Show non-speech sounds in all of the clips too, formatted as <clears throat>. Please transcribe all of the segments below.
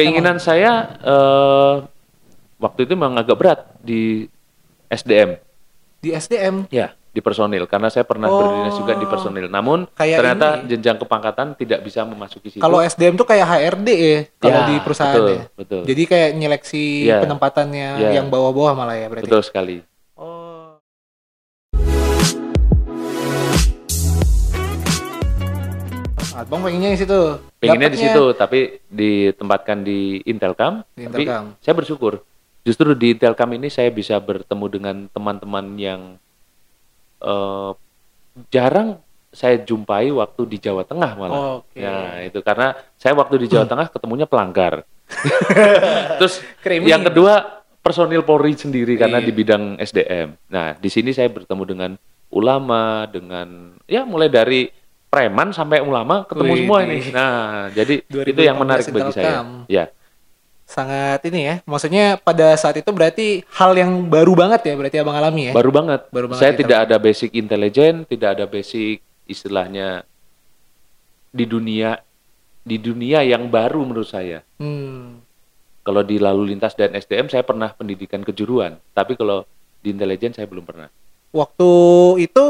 Keinginan saya eh, waktu itu memang agak berat di SDM, di SDM ya di personil karena saya pernah Oh. berdinas juga di personil. Namun Kayak ternyata ini. jenjang kepangkatan tidak bisa memasuki situ. kalau SDM tuh kayak HRD ya kalau Ya, di perusahaan betul, ya. betul. Jadi kayak nyeleksi Ya. penempatannya Ya. yang bawah-bawah malah ya berarti. Betul sekali. Abang pengennya di situ. Pengennya di situ, tapi ditempatkan di Intelkam. Di Tapi Intelkam. saya bersyukur. Justru di Intelkam ini saya bisa bertemu dengan teman-teman yang eh, jarang saya jumpai waktu di Jawa Tengah malah. Oke. Ya itu karena saya waktu di Jawa <clears throat> Tengah ketemunya pelanggar. <laughs> Terus Krimi. yang kedua personil Polri sendiri karena Iya. di bidang SDM. Nah di sini saya bertemu dengan ulama, dengan ya mulai dari preman sampai ulama ketemu Wih, semua ini. Nah jadi 2018 itu yang menarik bagi saya. Ya sangat ini ya. Maksudnya pada saat itu berarti hal yang baru banget ya berarti Abang alami ya. baru banget. Baru banget saya di tidak ada basic intelijen, tidak ada basic istilahnya di dunia di dunia yang baru menurut saya. Hmm. Kalau di lalu lintas dan SDM saya pernah pendidikan kejuruan, tapi kalau di intelijen saya belum pernah. Waktu itu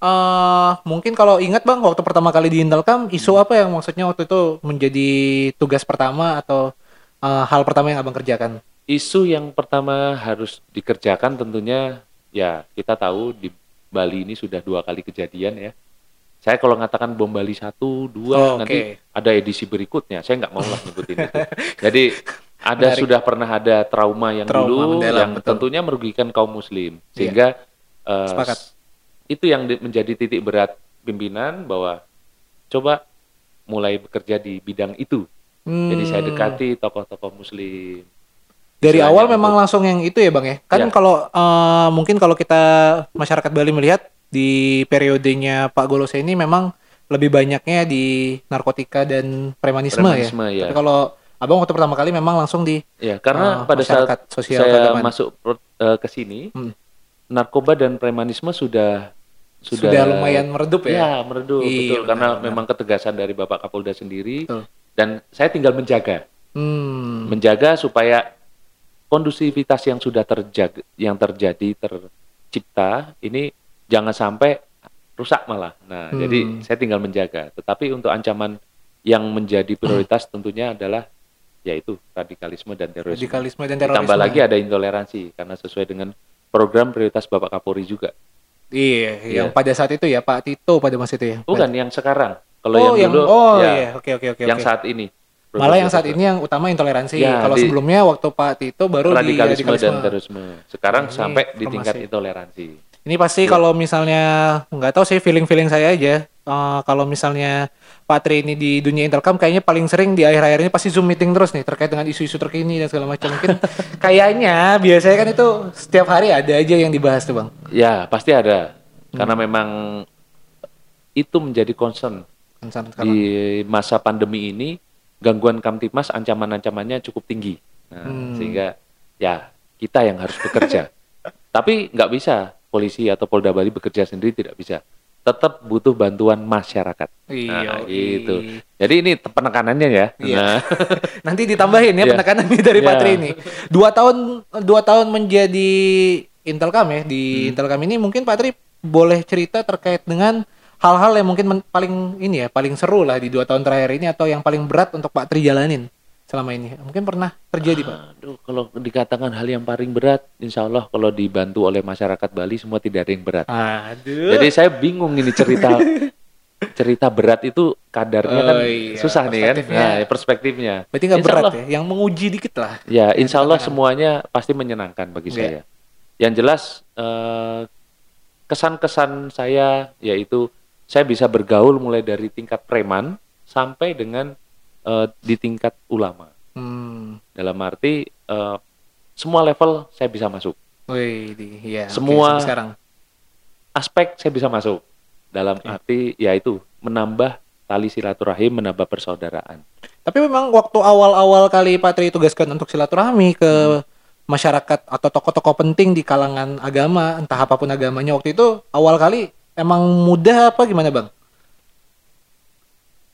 eh mungkin kalau ingat Bang waktu pertama kali di Intelkam isu Hmm. apa yang maksudnya waktu itu menjadi tugas pertama atau eh, hal pertama yang Abang kerjakan? Isu yang pertama harus dikerjakan tentunya ya kita tahu di Bali ini sudah dua kali kejadian ya. Saya kalau ngatakan bom Bali satu, dua, Oh, nanti oke. ada edisi berikutnya. Saya nggak mau lah nyebutin itu. <laughs> Jadi ada Menarik. sudah pernah ada trauma yang Trauma dulu mendalam, yang betul. tentunya merugikan kaum muslim. Sehingga eh, Sepakat. Itu yang di- menjadi titik berat pimpinan bahwa coba mulai bekerja di bidang itu. Jadi saya Hmm. dekati tokoh-tokoh muslim. Dari Istilahnya awal memang langsung yang itu ya Bang ya. Kan Ya. kalau eh, mungkin kalau kita masyarakat Bali melihat di periodenya Pak Golose ini memang lebih banyaknya di narkotika dan premanisme, Premanisme, ya. ya. Tapi kalau Abang waktu pertama kali memang langsung di Ya, karena Eh, pada saat sosial saya keagamaan. masuk eh, ke sini, Hmm. narkoba dan premanisme sudah sudah, lumayan meredup ya. Ya, meredup Iya, betul karena benar, benar. memang ketegasan dari Bapak Kapolda sendiri Betul. dan saya tinggal menjaga, Hmm. menjaga supaya kondusivitas yang sudah terjaga yang terjadi tercipta ini jangan sampai rusak malah. Nah, Hmm. jadi saya tinggal menjaga. Tetapi untuk ancaman yang menjadi prioritas <clears throat> tentunya adalah yaitu radikalisme dan terorisme. Radikalisme dan terorisme. Ditambah lagi ada intoleransi karena sesuai dengan program prioritas Bapak Kapolri juga. Iya, yang Iya. pada saat itu ya Pak Tito pada masa itu ya. Bukan yang sekarang. Kalau oh, yang yang dulu oh ya, iya, oke oke oke. yang saat ini. Malah yang saat ini yang utama intoleransi. Ya, Kalau di- sebelumnya waktu Pak Tito baru radikalisme, di radikalisme. dan terorisme. Sekarang Ini sampai di tingkat intoleransi. Ini pasti Iya. kalau misalnya nggak tahu sih feeling-feeling saya aja. eh, kalau misalnya Pak Tri ini di dunia Intelkam kayaknya paling sering di akhir-akhir ini pasti Zoom meeting terus nih terkait dengan isu-isu terkini dan segala macam. Mungkin <laughs> kayaknya biasanya kan itu setiap hari ada aja yang dibahas tuh, Bang. Ya, pasti ada. Hmm. Karena memang itu menjadi concern Concern sekarang. di masa pandemi ini gangguan Kamtipmas ancaman-ancamannya cukup tinggi. Nah, Hmm. sehingga ya kita yang harus bekerja. <laughs> Tapi nggak bisa polisi atau Polda Bali bekerja sendiri tidak bisa. Tetap butuh bantuan masyarakat. Nah, Iya, gitu. iya. Jadi ini penekanannya ya. Iya. Nah, <laughs> Nanti ditambahin ya Iya. penekanannya dari Pak Iya. Tri ini. Dua tahun dua tahun menjadi Intelkam ya di Hmm. Intelkam ini mungkin Pak Tri boleh cerita terkait dengan hal-hal yang mungkin men- paling ini ya paling seru lah di dua tahun terakhir ini atau yang paling berat untuk Pak Tri jalanin selama ini. Mungkin pernah terjadi Pak. Aduh, kalau dikatakan hal yang paling berat, insya Allah kalau dibantu oleh masyarakat Bali semua tidak ada yang berat. Aduh. Jadi saya bingung ini cerita <laughs> cerita berat itu kadarnya kan Oh, iya. susah nih kan. Perspektifnya. Nah, perspektifnya. Berarti nggak berat Allah- ya, yang menguji dikit lah. Ya, insya Allah semuanya pasti menyenangkan bagi Iya. saya. Yang jelas eh, kesan-kesan saya yaitu saya bisa bergaul mulai dari tingkat preman sampai dengan eh, di tingkat ulama. Hmm. Dalam arti eh, semua level saya bisa masuk. Wih, iya. Semua- sampai sekarang. Aspek saya bisa masuk. Dalam Oke. arti yaitu menambah tali silaturahim, menambah persaudaraan. Tapi memang waktu awal-awal kali Pak Tri tugaskan untuk silaturahmi ke masyarakat atau tokoh-tokoh penting di kalangan agama, entah apa pun agamanya waktu itu awal kali emang mudah apa gimana bang?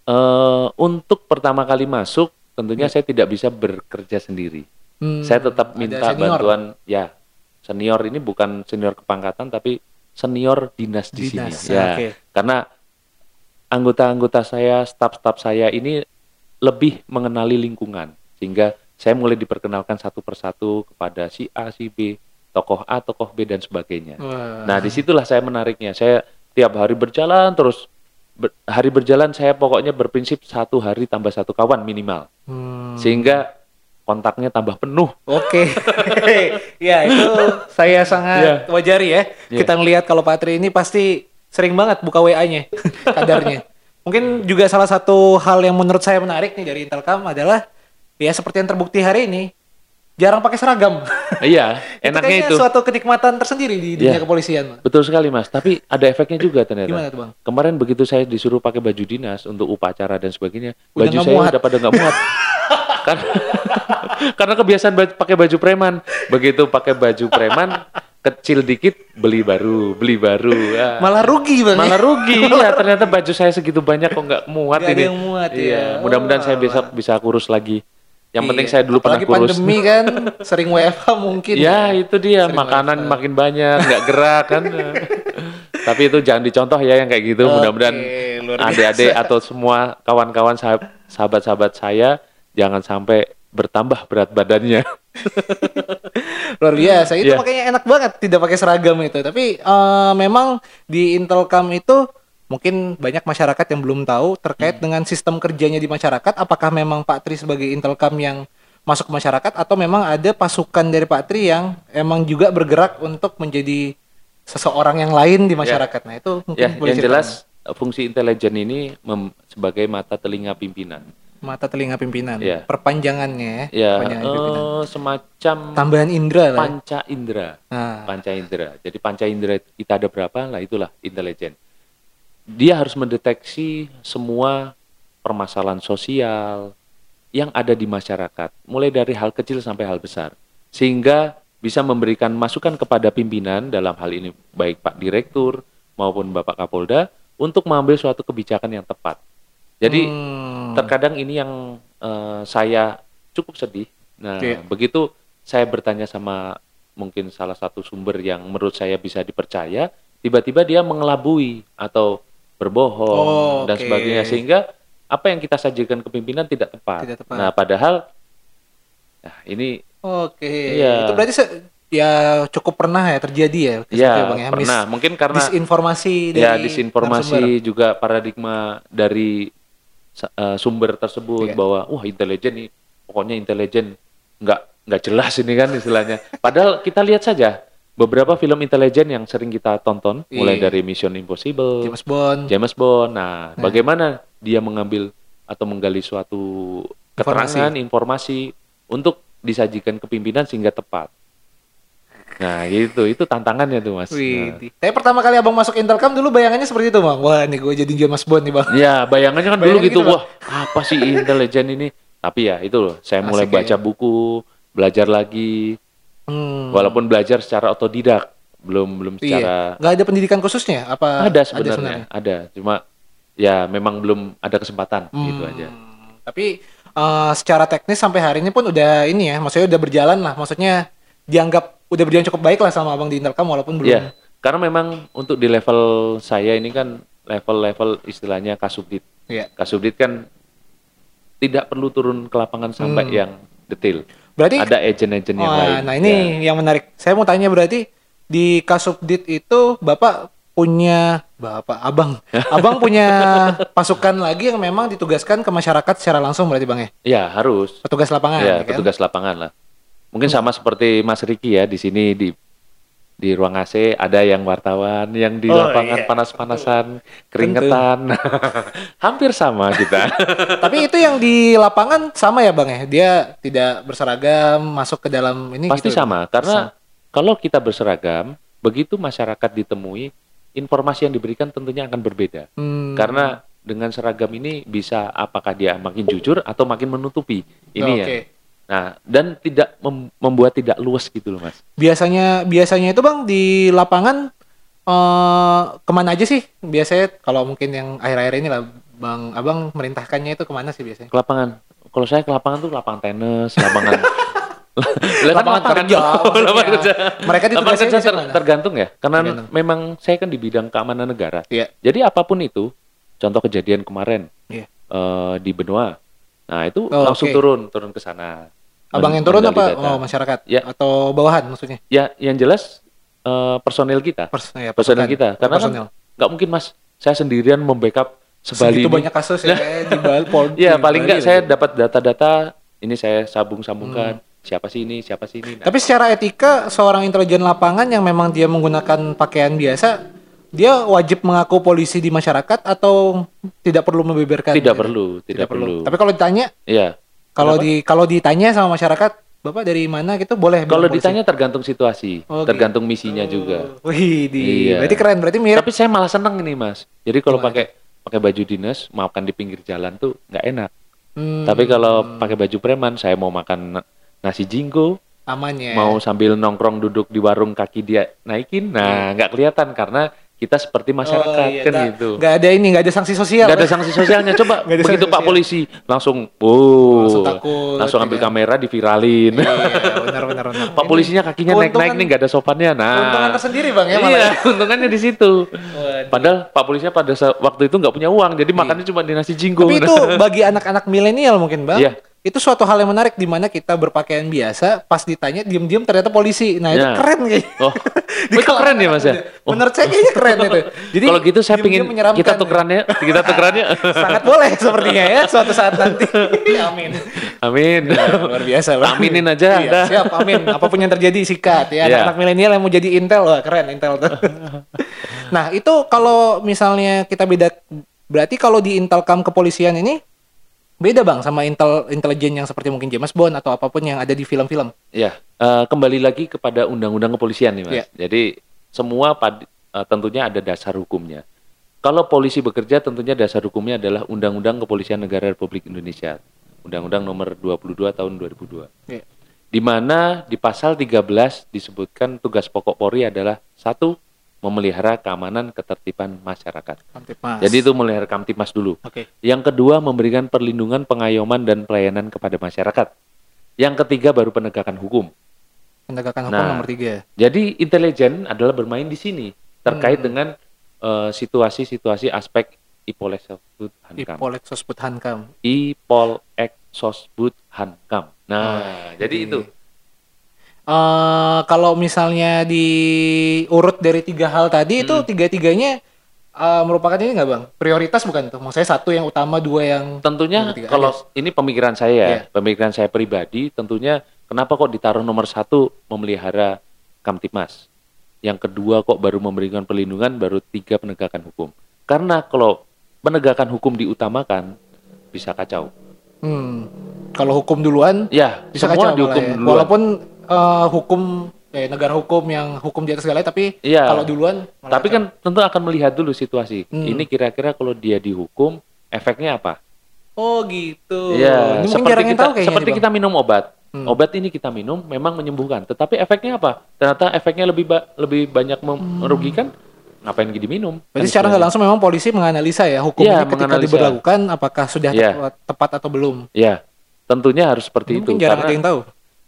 Eh untuk pertama kali masuk tentunya saya tidak bisa bekerja sendiri. Hmm, saya tetap minta bantuan ya senior ini bukan senior kepangkatan tapi senior dinas di Dinas, sini ya oke. karena anggota-anggota saya staf-staf saya ini lebih mengenali lingkungan sehingga saya mulai diperkenalkan satu persatu kepada si A si B tokoh A tokoh B dan sebagainya Wah. nah di situlah saya menariknya saya tiap hari berjalan terus ber- hari berjalan saya pokoknya berprinsip satu hari tambah satu kawan minimal Hmm, sehingga kontaknya tambah penuh Oke, <laughs> ya itu saya sangat wajari ya. Iya. Kita ngelihat kalau Patri ini pasti sering banget buka WA-nya, <laughs> kadarnya. Mungkin juga salah satu hal yang menurut saya menarik nih dari Intelkam adalah ya seperti yang terbukti hari ini jarang pakai seragam. <laughs> iya enaknya itu suatu kenikmatan tersendiri di dunia Iya. kepolisian. betul sekali mas tapi ada efeknya juga ternyata Gimana tuh bang? kemarin begitu saya disuruh pakai baju dinas untuk upacara dan sebagainya Udah baju saya muat. udah pada nggak muat <laughs> karena karena kebiasaan pakai baju preman begitu pakai baju preman kecil dikit beli baru beli baru Ya. Malah rugi bang. malah rugi <laughs> ya ternyata baju saya segitu banyak kok nggak muat ada ini yang muat, iya ya. mudah-mudahan Oh, saya bisa bisa kurus lagi yang penting Iya. saya dulu pernah Apalagi kurus pandemi kan <laughs> sering WFH mungkin. Ya itu dia Sering makanan WFH. makin banyak nggak gerak kan. <laughs> Tapi itu jangan dicontoh ya yang kayak gitu. Oke, Mudah-mudahan adik-adik atau semua kawan-kawan sahab- sahabat-sahabat saya jangan sampai bertambah berat badannya. <laughs> Luar biasa. Itu Iya. makanya enak banget tidak pakai seragam itu. Tapi eh, memang di Intelkam itu mungkin banyak masyarakat yang belum tahu Hmm. terkait dengan sistem kerjanya di masyarakat. Apakah memang Pak Tri sebagai Intelkam yang masuk ke masyarakat atau memang ada pasukan dari Pak Tri yang emang juga bergerak untuk menjadi seseorang yang lain di masyarakat. Nah, itu mungkin ya, boleh yang ceritakan. jelas fungsi intelijen ini mem- sebagai mata telinga pimpinan. mata telinga pimpinan, Iya. perpanjangannya ya, Ya, perpanjangan pimpinan. eh, semacam Tambahan indra lah. ya. panca indera. Nah, panca indera. Jadi panca indera kita ada berapa? Lah itulah intelijen. Dia harus mendeteksi semua permasalahan sosial yang ada di masyarakat, mulai dari hal kecil sampai hal besar. Sehingga bisa memberikan masukan kepada pimpinan dalam hal ini baik Pak Direktur maupun Bapak Kapolda untuk mengambil suatu kebijakan yang tepat. Jadi hmm, terkadang ini yang eh, saya cukup sedih. Nah, Iya. begitu saya bertanya sama mungkin salah satu sumber yang menurut saya bisa dipercaya, tiba-tiba dia mengelabui atau berbohong Oh, dan sebagainya sehingga apa yang kita sajikan ke pimpinan tidak tepat. Tidak tepat. Nah, padahal nah ini Oke, Iya. itu berarti ya cukup pernah ya terjadi ya, ya seperti Bang, Mis- pernah mungkin karena disinformasi dari ya disinformasi juga paradigma dari eh, sumber tersebut Iya. bahwa wah intelijen nih pokoknya intelijen nggak nggak jelas ini kan istilahnya padahal kita lihat saja beberapa film intelijen yang sering kita tonton mulai Iya. dari Mission Impossible James Bond. James Bond nah, bagaimana dia mengambil atau menggali suatu keterangan informasi untuk disajikan ke pimpinan sehingga tepat nah itu itu tantangannya tuh mas Wih, Nah. tapi pertama kali abang masuk Intelkam dulu bayangannya seperti itu bang. Wah nih gue jadi James Bond nih bang. Ya, bayangannya kan dulu gitu, gitu, wah apa sih intelijen ini? Tapi ya itu loh, saya mulai Asik baca ya. buku, belajar lagi, Hmm, walaupun belajar secara otodidak, belum belum Iya. secara Nggak ada pendidikan khususnya? Apa ada sebenarnya, ada, cuma ya memang belum ada kesempatan gitu Hmm, aja. Tapi eh, secara teknis sampai hari ini pun udah ini ya, maksudnya udah berjalan lah. Maksudnya dianggap udah berjalan cukup baik lah sama abang di Intelkam walaupun belum. Iya, karena memang untuk di level saya ini kan level-level istilahnya kasubdit. Iya. Kasubdit kan tidak perlu turun ke lapangan sampai Hmm. yang detail. Berarti Ada agent-agent yang Wah, lain. Nah ini yang menarik. Saya mau tanya berarti di Kasubdit itu Bapak punya Bapak Abang. <laughs> Abang punya pasukan lagi yang memang ditugaskan ke masyarakat secara langsung berarti Bang ya. Ya, harus. Petugas lapangan ya, ya kan? petugas lapangan lah. Mungkin sama seperti Mas Riki ya di sini di di ruang AC ada yang wartawan, yang di Oh, lapangan iya. panas-panasan, keringetan. <laughs> Hampir sama kita. <laughs> Tapi itu yang di lapangan sama ya Bang ya. Dia tidak berseragam masuk ke dalam ini Pasti gitu. sama karena kalau kita berseragam, begitu masyarakat ditemui, informasi yang diberikan tentunya akan berbeda. Hmm, Karena dengan seragam ini bisa apakah dia makin jujur atau makin menutupi. Ini ya. Nah, dan tidak mem- membuat tidak luas gitu loh, Mas. Biasanya biasanya itu Bang di lapangan eh ke mana aja sih? Biasanya kalau mungkin yang akhir-akhir ini lah Bang Abang merintahkannya itu ke mana sih biasanya? ke lapangan. Kalau saya ke lapangan tuh lapangan tenis, lapangan <laughs> kan Lapangan kerja, maksudnya. lapangan kerja. <laughs> Mereka Lapangan kerja di ter- mana? tergantung ya, karena Tergantung. memang saya kan di bidang keamanan negara. Iya. Jadi apa pun itu, contoh kejadian kemarin Iya. eh, di benua, nah itu Oh, langsung oke. turun, turun ke sana. Abang yang turun apa? data. Oh, masyarakat. Ya. Atau bawahan maksudnya? Ya, yang jelas eh, personil kita, Pers ya, personil kita, karena kan personil. nggak mungkin mas, saya sendirian membackup sebali Segitu ini. banyak kasus ya <laughs> di Bali. Pol- Iya, paling nggak gitu. saya dapat data-data, ini saya sambung-sambungkan, siapa sih ini, siapa sih ini. Nah, Tapi secara etika seorang intelijen lapangan yang memang dia menggunakan pakaian biasa, dia wajib mengaku polisi di masyarakat atau tidak perlu membeberkan? tidak perlu, tidak, perlu. Tapi kalau ditanya, Iya. Kalau di kalau ditanya sama masyarakat, bapak dari mana gitu boleh? Kalau ditanya tergantung situasi, Oh, gitu. tergantung misinya juga. Wih, di, Iya. berarti keren, berarti mirip. Tapi saya malah seneng ini mas. Jadi kalau pakai pakai baju dinas, makan di pinggir jalan tuh nggak enak. Hmm, Tapi kalau pakai baju preman, saya mau makan na- nasi jinggo, aman ya. mau sambil nongkrong duduk di warung kaki dia naikin, nah nggak kelihatan karena kita seperti masyarakat Oh, iya, kan nggak- gitu. nggak ada ini, nggak ada sanksi sosial. Nggak ada sanksi sosialnya. Coba <laughs> ada begitu sanksi Pak sosial. polisi langsung, wow, Langsung takut, langsung ambil ya. kamera diviralin. Iya, benar benar benar. <laughs> Pak Ini polisinya kakinya naik-naik keuntungan- nih nggak ada sopannya. Nah, Keuntungan tersendiri bang ya malah. <laughs> Iya, untungannya di situ. Waduh. Padahal Pak polisinya pada waktu itu nggak punya uang, jadi makannya cuma di nasi jinggo. Tapi itu bagi anak-anak milenial mungkin bang. Iya. Itu suatu hal yang menarik di mana kita berpakaian biasa, pas ditanya diem-diem ternyata polisi. Nah itu Ya. keren kayaknya. Oh, <laughs> itu keren ya mas ya. Oh, Menurut saya kayaknya keren itu. <laughs> Jadi kalau gitu saya pingin kita ya. tukerannya, <laughs> kita tukerannya. Sangat boleh sepertinya ya suatu saat nanti. amin. Amin. Luar biasa. Bang. Aminin aja, Iya, siap, amin. Apa pun yang terjadi sikat ya. Iya. Anak-anak milenial yang mau jadi Intel, wah keren Intel tuh. nah itu kalau misalnya kita beda, berarti kalau di Intelcam kepolisian ini beda bang sama Intel intelijen yang seperti mungkin James Bond atau apa pun yang ada di film-film. Ya, eh, kembali lagi kepada undang-undang kepolisian nih mas. Iya. Jadi semua pad- eh, tentunya ada dasar hukumnya. Kalau polisi bekerja tentunya dasar hukumnya adalah Undang-Undang Kepolisian Negara Republik Indonesia. Undang-Undang nomor 22 tahun 2002. Iya. Di mana di pasal 13 disebutkan tugas pokok Polri adalah satu memelihara keamanan ketertiban masyarakat. Kamtipmas. Jadi itu memelihara Kamtipmas dulu. Oke. Yang kedua memberikan perlindungan, pengayoman dan pelayanan kepada masyarakat. Yang ketiga baru penegakan hukum. Penegakan hukum Nah, nomor tiga. Jadi intelijen adalah bermain di sini terkait Hmm. dengan eh, situasi-situasi aspek Ipolek Sosbud Hankam. Ipolek Sosbud Hankam. Ipolek Sosbud Hankam. Nah, Oh, jadi itu. Eh kalau misalnya diurut dari tiga hal tadi itu Hmm. tiga-tiganya eh, merupakan ini nggak bang? Prioritas bukan tuh? Maksudnya satu yang utama, dua yang Tentunya kalau ini pemikiran saya, ya, Iya. pemikiran saya pribadi, tentunya kenapa kok ditaruh nomor satu memelihara Kamtipmas, yang kedua kok baru memberikan perlindungan, baru tiga penegakan hukum. Karena kalau penegakan hukum diutamakan bisa kacau. Hmm. Kalau hukum duluan Ya, bisa semua kacau dihukum ya. duluan. Walaupun eh, hukum eh, negara hukum yang hukum di atas segala tapi Iya. kalau duluan Tapi kan tentu akan melihat dulu situasi. Hmm. Ini kira-kira kalau dia dihukum, efeknya apa? oh gitu. Iya, Ini seperti kita tahu kayaknya seperti nih, kita minum obat. Hmm. Obat ini kita minum memang menyembuhkan, tetapi efeknya apa? Ternyata efeknya lebih ba- lebih banyak mem- merugikan. Ngapain gitu minum? Hmm. Kan secara nggak langsung memang polisi menganalisa ya hukum Iya, ini ketika diberlakukan apakah sudah Iya. tepat, atau belum. Ya, tentunya harus seperti itu. mungkin jarang karena ada yang tahu.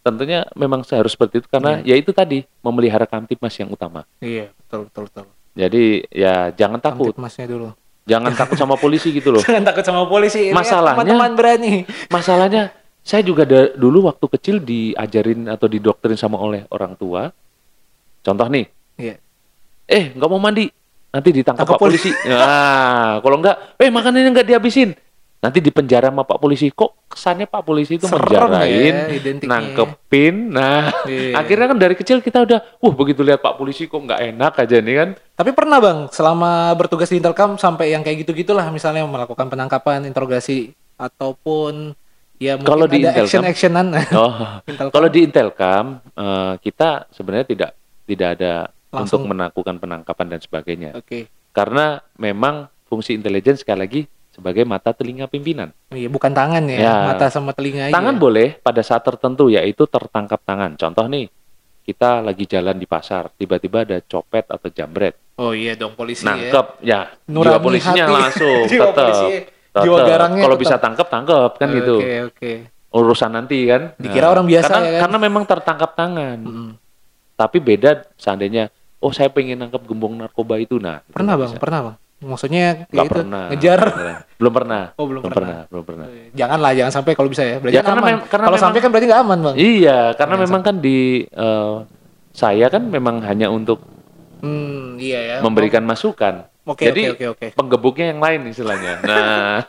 Tentunya memang harus seperti itu karena ya itu tadi memelihara kamtipmas yang utama. Iya, betul betul betul. Jadi ya jangan takut, Masnya dulu. jangan takut sama polisi gitu loh. <laughs> Jangan takut sama polisi. Ini Masalahnya- teman-teman berani. Masalahnya saya juga da- dulu waktu kecil diajarin atau didoktrin sama oleh orang tua. Contoh nih, Iya. eh nggak mau mandi, nanti ditangkap Pak polisi. Nah, kalau nggak, eh makanannya nggak dihabisin, nanti dipenjara sama Pak polisi. Kok kesannya Pak polisi itu Serem menjarain, ya identiknya. nangkepin. Nah, Iya. akhirnya kan dari kecil kita udah, wah begitu lihat Pak polisi kok nggak enak aja nih kan. Tapi pernah bang, selama bertugas di Intelcam sampai yang kayak gitu-gitulah, misalnya melakukan penangkapan, interogasi, ataupun ya mungkin Kalau di ada Intelcam- action-actionan. Oh, <laughs> kalau di Intelcam eh, kita sebenarnya tidak tidak ada Langsung. untuk melakukan penangkapan dan sebagainya. Oke. Karena memang fungsi intelijen sekali lagi sebagai mata telinga pimpinan. Iya, bukan tangan ya, Ya. mata sama telinga aja. Tangan boleh pada saat tertentu yaitu tertangkap tangan. Contoh nih, kita lagi jalan di pasar, tiba-tiba ada copet atau jambret. Oh iya dong polisi ya. Nangkep, ya, Nurani jiwa polisinya hati. langsung <laughs> Jiwa tetap polisi. jiwa garangnya Kalau bisa tangkap tangkap kan gitu. Oke, oke. Urusan nanti kan. Dikira orang biasa karena, ya kan? Karena memang tertangkap tangan. Mm. Tapi beda seandainya oh saya pengen nangkap gembong narkoba itu nah. itu Pernah bang, bisa. pernah bang. Maksudnya kayak Nggak itu pernah. ngejar. Belum pernah. Oh, belum belum pernah. pernah. Belum pernah. Jangan lah, jangan sampai kalau bisa ya. Berarti Ya, kan karena aman. karena Kalau sampai kan berarti nggak aman bang. Iya, karena Jangan memang kan di eh, saya kan memang hanya untuk Hmm, iya ya. memberikan masukan. Oke, Jadi oke, oke, oke. penggebuknya yang lain istilahnya. <laughs> Nah,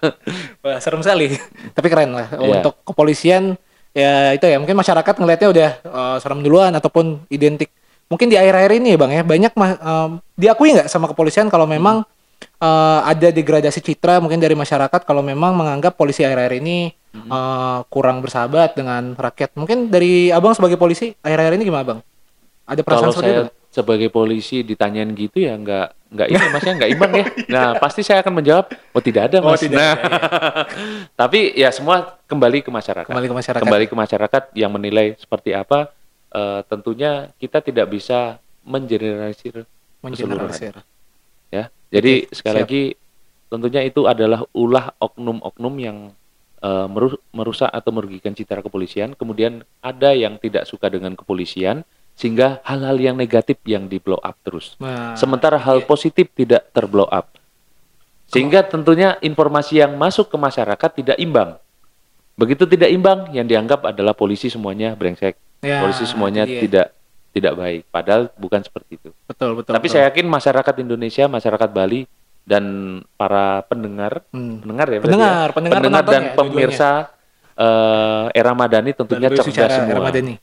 Wah, serem sekali. Tapi keren lah. Iya. Untuk kepolisian ya itu ya mungkin masyarakat ngelihatnya udah eh, serem duluan ataupun identik. Mungkin di akhir-akhir ini ya bang ya banyak em, diakui nggak sama kepolisian kalau memang eh, ada degradasi citra mungkin dari masyarakat kalau memang menganggap polisi akhir-akhir ini eh, kurang bersahabat dengan rakyat. Mungkin dari abang sebagai polisi akhir-akhir ini gimana bang? Ada perasaan kalau seperti itu? saya nggak? sebagai polisi ditanyain gitu ya nggak nggak ini masnya nggak imbang ya. <laughs> Nah, pasti saya akan menjawab, oh tidak ada Oh, mas. tidak Nah, ada, <laughs> tapi ya semua kembali ke masyarakat. Kembali ke masyarakat. Kembali ke masyarakat yang menilai seperti apa. Eh, tentunya kita tidak bisa mengeneralisir Mengeneralisir. Jadi Oke, sekali siap. lagi tentunya itu adalah ulah oknum-oknum yang meru- merusak atau merugikan citra kepolisian. Kemudian ada yang tidak suka dengan kepolisian sehingga hal-hal yang negatif yang di blow up terus. Nah, Sementara hal positif tidak terblow up. Sehingga tentunya informasi yang masuk ke masyarakat tidak imbang. Begitu tidak imbang, yang dianggap adalah polisi semuanya brengsek, ya, polisi semuanya dia. tidak tidak baik. Padahal bukan seperti itu. betul betul. Tapi betul. saya yakin masyarakat Indonesia, masyarakat Bali dan para pendengar, Hmm. pendengar ya, Pendengar, ya? pendengar, dan penonton ya, pemirsa eh, era Madani tentunya cerdas semua. Ramadhani.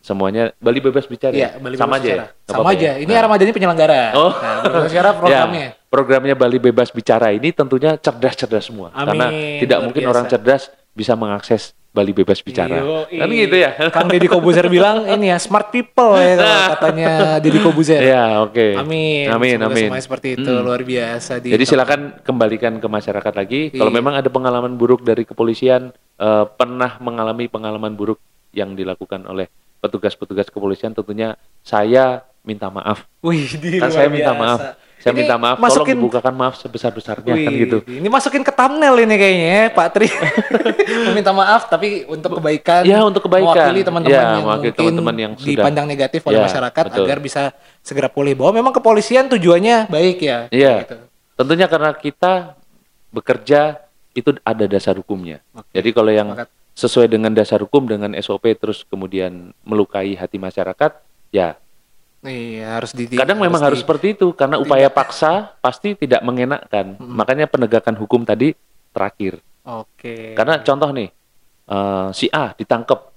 Semuanya Bali bebas bicara. Iya, ya? Bali sama Bebas aja. ya? Bicara. Nggak Sama aja. ya? Ini Nah. Ramadhani penyelenggara. Oh. Nah, Bicara <laughs> programnya. Ya, programnya Bali Bebas Bicara ini tentunya cerdas-cerdas semua. Amin, Karena tidak luar mungkin biasa. orang cerdas bisa mengakses Bali Bebas Bicara. Yoi. Kan gitu ya. Kang Deddy Kobuzer bilang ini ya smart people ya kalau <laughs> katanya Deddy Kobuzer. Ya, oke. Amin. Amin, Semoga amin. semuanya seperti itu Hmm. luar biasa di Jadi silakan kembalikan ke masyarakat lagi. Kalau Iya. memang ada pengalaman buruk dari kepolisian, eh, pernah mengalami pengalaman buruk yang dilakukan oleh petugas-petugas kepolisian, tentunya saya minta maaf. Wih, di Kan luar saya minta biasa. maaf. Saya Ini minta maaf. masukin- Tolong dibukakan maaf sebesar-besarnya kan gitu. Ini masukin ke thumbnail ini kayaknya ya, Pak Tri. <laughs> Meminta maaf tapi untuk kebaikan. Ya, untuk kebaikan. Mewakili teman-teman Ya, yang mewakili mungkin teman-teman yang sudah- dipandang negatif oleh Ya, masyarakat betul. agar bisa segera pulih. Bahwa memang kepolisian tujuannya baik ya. Iya. Gitu. Tentunya karena kita bekerja itu ada dasar hukumnya. Oke, Jadi kalau yang sesuai dengan dasar hukum dengan SOP terus kemudian melukai hati masyarakat, ya Iya, harus di kadang memang di- harus seperti itu karena upaya paksa pasti tidak mengenakkan. Makanya penegakan hukum tadi terakhir. Oke. Karena contoh nih eh, si A ditangkap,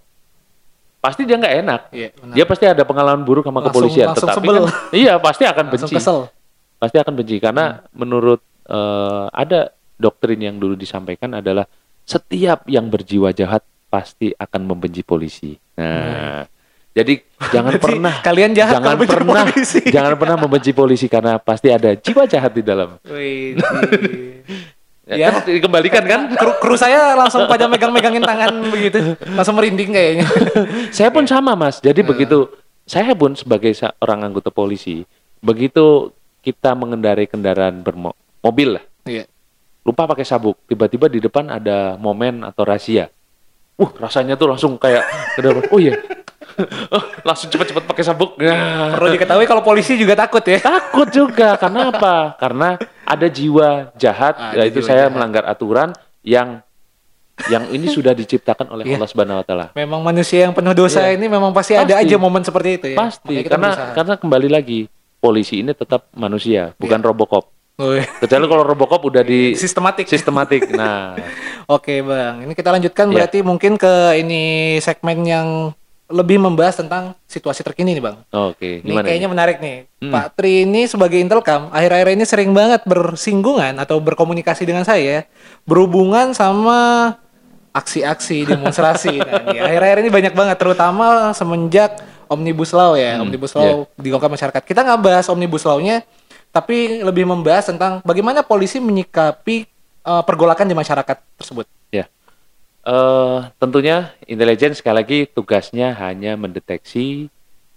pasti dia nggak enak. Iya, benar. Dia pasti ada pengalaman buruk sama Langsung- kepolisian. langsung Tetapi sebel. kan, iya pasti akan langsung benci. kesel. pasti akan benci karena menurut eh, ada doktrin yang dulu disampaikan adalah setiap yang berjiwa jahat pasti akan membenci polisi. Nah, jadi <laughs> jangan Berarti pernah kalian jahat jangan pernah polisi. <laughs> jangan pernah membenci polisi karena pasti ada jiwa jahat di dalam. Wih. <laughs> Ya, Ya. kan dikembalikan kan? kru, kru saya langsung pada megang-megangin tangan begitu. Langsung merinding kayaknya. Saya pun sama mas. Jadi begitu saya pun sebagai seorang anggota polisi, begitu kita mengendarai kendaraan bermobil lah, Iya. lupa pakai sabuk, tiba-tiba di depan ada momen atau rahasia. Uh, rasanya tuh langsung kayak oh iya, <laughs> langsung cepet-cepet pakai sabuk. Nah, Perlu diketahui kalau polisi juga takut ya. takut juga karena apa? Karena ada jiwa jahat, Ada yaitu jiwa saya jahat. melanggar aturan yang yang ini sudah diciptakan oleh Iya. Allah Subhanahu Wa Taala. Memang manusia yang penuh dosa Iya. ini memang pasti, ada Pasti. aja momen seperti itu ya. Pasti, karena berusaha. karena kembali lagi polisi ini tetap manusia, bukan Robocop. Wih, Kecuali kalau Robocop udah di <laughs> sistematik. sistematik. Nah, <laughs> Oke bang, ini kita lanjutkan Iya. berarti mungkin ke ini segmen yang lebih membahas tentang situasi terkini nih bang. oke, Ini gimana? kayaknya ini? menarik nih. Hmm. Pak Tri ini sebagai Intelkam akhir-akhir ini sering banget bersinggungan atau berkomunikasi dengan saya berhubungan sama aksi-aksi <laughs> demonstrasi. nah, ini akhir-akhir ini banyak banget terutama semenjak Omnibus Law ya, Hmm, Omnibus Law digolkan masyarakat. Kita nggak bahas Omnibus Law-nya tapi lebih membahas tentang bagaimana polisi menyikapi eh, pergolakan di masyarakat tersebut. Eh, tentunya intelijen sekali lagi tugasnya hanya mendeteksi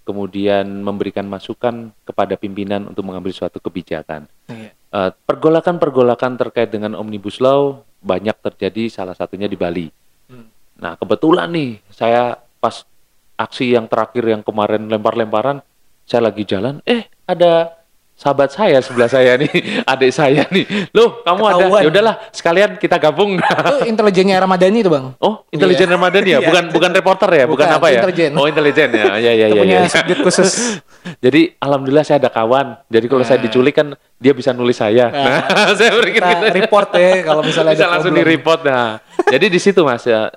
kemudian memberikan masukan kepada pimpinan untuk mengambil suatu kebijakan. Iya. Eh, pergolakan-pergolakan terkait dengan omnibus law banyak terjadi salah satunya di Bali. Hmm. Nah kebetulan nih saya pas aksi yang terakhir yang kemarin lempar-lemparan, saya lagi jalan, eh ada sahabat saya sebelah saya nih, <laughs> adik saya nih. Loh, kamu ada? Ketahuan. Ya udahlah, sekalian kita gabung. Itu <laughs> intelijennya Ramadhani itu bang. Oh, intelijen Iya. Ramadan ya? <laughs> Iya. Bukan bukan reporter ya? Bukan, Bukan, apa ya? intelijen. Oh, intelijen ya. Ya ya Itu ya. punya ya. khusus. Jadi alhamdulillah saya ada kawan. Jadi kalau saya Nah. diculik kan dia bisa nulis saya. Nah, saya berikan Kita gitu. report ya kalau misalnya bisa ada langsung problem. di report. Nah, jadi di situ Mas ya.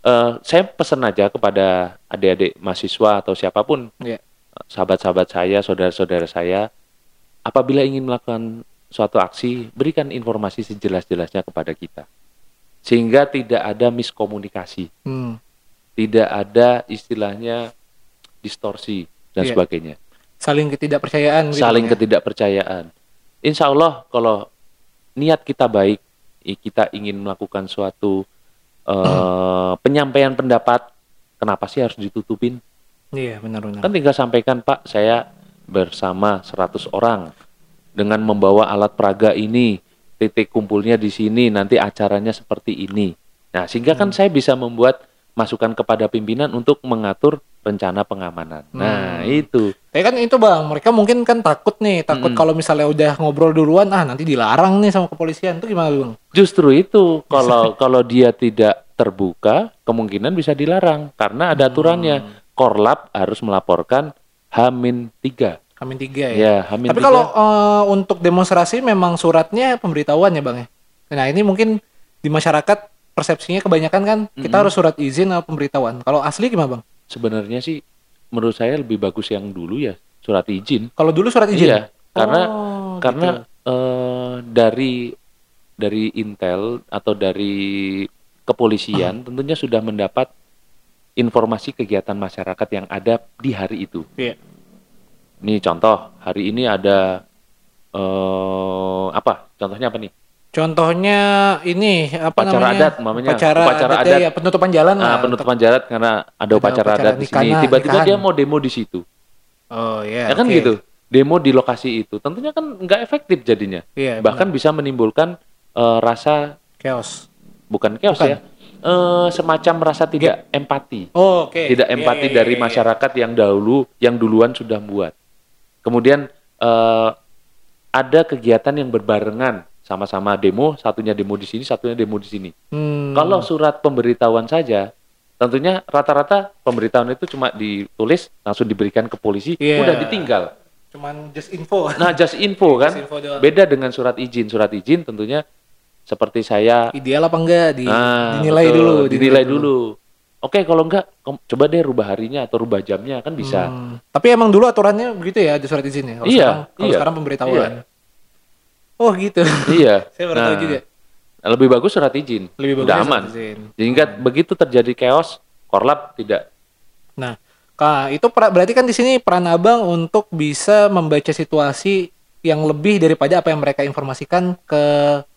eh, saya pesan aja kepada adik-adik mahasiswa atau siapa pun Iya. sahabat-sahabat saya, saudara-saudara saya, apabila ingin melakukan suatu aksi, berikan informasi sejelas-jelasnya kepada kita. Sehingga tidak ada miskomunikasi, Hmm. tidak ada istilahnya distorsi dan Iya. sebagainya. Saling ketidakpercayaan. gitu, Saling ya. ketidakpercayaan. Insya Allah kalau niat kita baik, kita ingin melakukan suatu eh, <clears throat> penyampaian pendapat, kenapa sih harus ditutupin? Iya benar-benar. Kan tinggal sampaikan Pak, saya bersama 100 orang dengan membawa alat peraga ini, titik kumpulnya di sini, nanti acaranya seperti ini. Nah, sehingga kan saya bisa membuat masukan kepada pimpinan untuk mengatur rencana pengamanan. Nah, itu. Tapi kan itu bang, mereka mungkin kan takut nih, takut Mm. kalau misalnya udah ngobrol duluan, ah nanti dilarang nih sama kepolisian. Itu gimana bang? Justru itu kalau kalau dia tidak terbuka, kemungkinan bisa dilarang karena ada aturannya. Korlap harus melaporkan H-3. Hamin tiga ya. Ya, H-3. Tapi kalau eh, untuk demonstrasi memang suratnya pemberitahuan ya bang ya. Nah ini mungkin di masyarakat persepsinya kebanyakan kan kita harus surat izin atau pemberitahuan. Kalau asli gimana bang? sebenarnya sih menurut saya lebih bagus yang dulu ya surat izin. Kalau dulu surat izin? Iya, karena Oh, karena gitu. eh, dari dari intel atau dari kepolisian tentunya sudah mendapat informasi kegiatan masyarakat yang ada di hari itu. Iya. Nih contoh, hari ini ada eh apa? Contohnya apa nih? Contohnya ini apa Upacara namanya? adat, mamanya. Upacara, Upacara adat, ya, adat. ya, penutupan jalan lah. Nah, penutupan jalan karena ada upacara upacara adat di sini. Tiba-tiba dia mau demo di situ. Oh iya. ya kan oke. gitu. Demo di lokasi itu. Tentunya kan nggak efektif jadinya. Iya. Bahkan bisa menimbulkan eh, rasa chaos. bukan chaos Bukan. ya. eh, semacam rasa tidak empati. Oh, oke. Tidak Iya, empati iya, iya, dari iya. masyarakat yang dahulu yang duluan sudah membuat. Kemudian eh, ada kegiatan yang berbarengan sama-sama demo, satunya demo di sini, satunya demo di sini. Hmm. Kalau surat pemberitahuan saja, tentunya rata-rata pemberitahuan itu cuma ditulis langsung diberikan ke polisi, Iya. udah ditinggal. cuman just info. Nah, just info <laughs> kan. Just info doang. Beda dengan surat izin. Surat izin tentunya seperti saya Ideal apa enggak di, Nah, dinilai betul, dulu, dinilai dulu. Oke, kalau enggak coba deh rubah harinya atau rubah jamnya kan bisa. Hmm. Tapi emang dulu aturannya begitu ya di surat izin ya. Kalau Iya, sekarang, kalau iya. sekarang pemberitahuan. Iya. Oh gitu. iya. <laughs> Saya baru tahu juga. Lebih bagus surat izin. Lebih bagus Udah surat aman. izin. Sehingga begitu terjadi chaos, korlap tidak Nah, Kak, itu berarti kan di sini peran Abang untuk bisa membaca situasi yang lebih daripada apa yang mereka informasikan ke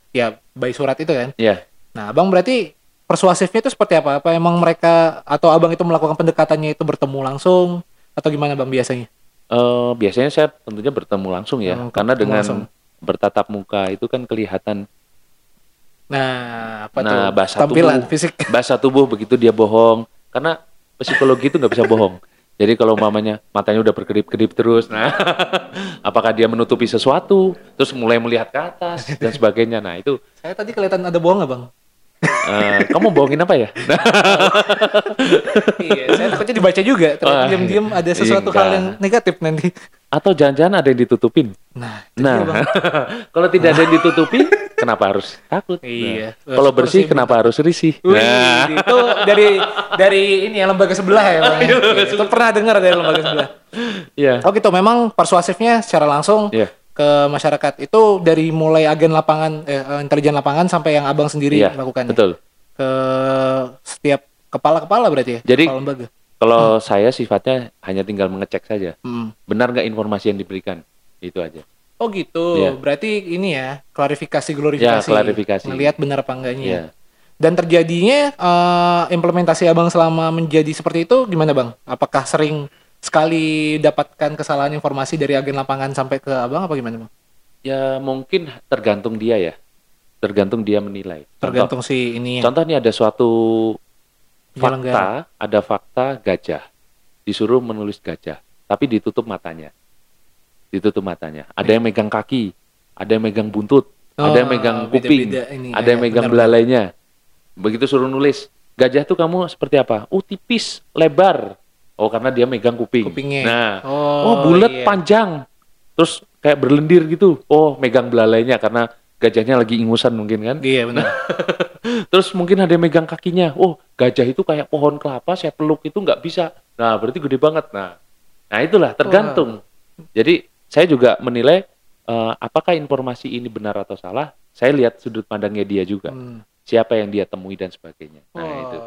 ya by surat itu kan. ya Nah, Abang berarti persuasifnya itu seperti apa? Apa emang mereka atau Abang itu melakukan pendekatannya itu bertemu langsung atau gimana Bang biasanya? Eh, biasanya saya tentunya bertemu langsung ya, Hmm, karena dengan langsung. bertatap muka itu kan kelihatan Nah, apa Nah, tuh? bahasa Tampilan tubuh. fisik. <laughs> bahasa tubuh begitu dia bohong, karena psikologi itu nggak bisa bohong. Jadi kalau mamanya matanya udah berkedip-kedip terus, nah <laughs> apakah dia menutupi sesuatu, terus mulai melihat ke atas dan sebagainya. Nah itu Saya tadi kelihatan ada bohong nggak Bang? Eh, kamu bohongin apa ya? Iya, saya takutnya dibaca juga. Ternyata Wah, diam-diam ada iya, sesuatu hal enggak. yang negatif nanti. atau jangan-jangan ada yang ditutupin. Nah, Nah, <laughs> kalau tidak ada yang ditutupi, kenapa harus takut? Iya. Nah, kalau bersih, sih, kenapa harus risih? Wih, Nah, itu dari dari ini ya lembaga sebelah ya bang. <laughs> Iya, itu pernah dengar dari lembaga sebelah. ya, Oh gitu, memang persuasifnya secara langsung Iya. Ke masyarakat itu dari mulai agen lapangan, eh, eh, intelijen lapangan sampai yang abang sendiri iya, lakukan betul. ke setiap kepala-kepala berarti ya. Jadi- kepala lembaga. Kalau saya sifatnya hanya tinggal mengecek saja, Hmm. benar nggak informasi yang diberikan, itu aja. Oh gitu, Iya. berarti ini ya klarifikasi glorifikasi. Ya, klarifikasi. Ngelihat benar apa enggaknya. Iya. Dan terjadinya eh, implementasi abang selama menjadi seperti itu gimana bang? Apakah sering sekali dapatkan kesalahan informasi dari agen lapangan sampai ke abang apa gimana bang? Ya mungkin tergantung dia ya. Tergantung dia menilai. Contoh- Tergantung si ini ya. Contoh nih ada suatu fakta, ada fakta gajah. Disuruh menulis gajah, tapi ditutup matanya. Ditutup matanya. Ada yang megang kaki, ada yang megang buntut, ada yang Oh, megang kuping, beda-beda ini. ada yang Ya, megang benar. belalainya. Begitu suruh nulis, gajah tuh kamu seperti apa? Oh, tipis, lebar. Oh, karena dia megang kuping. Kupingnya. Nah, Oh, oh, bulat, iya. panjang. Terus kayak berlendir gitu. Oh, megang belalainya karena gajahnya lagi ingusan mungkin kan. Iya benar. <laughs> Terus mungkin ada yang megang kakinya. Oh, gajah itu kayak pohon kelapa, saya peluk itu nggak bisa. Nah, berarti gede banget. Nah, nah itulah tergantung. Jadi saya juga menilai eh, apakah informasi ini benar atau salah. Saya lihat sudut pandangnya dia juga. Hmm. Siapa yang dia temui dan sebagainya. Nah, itu.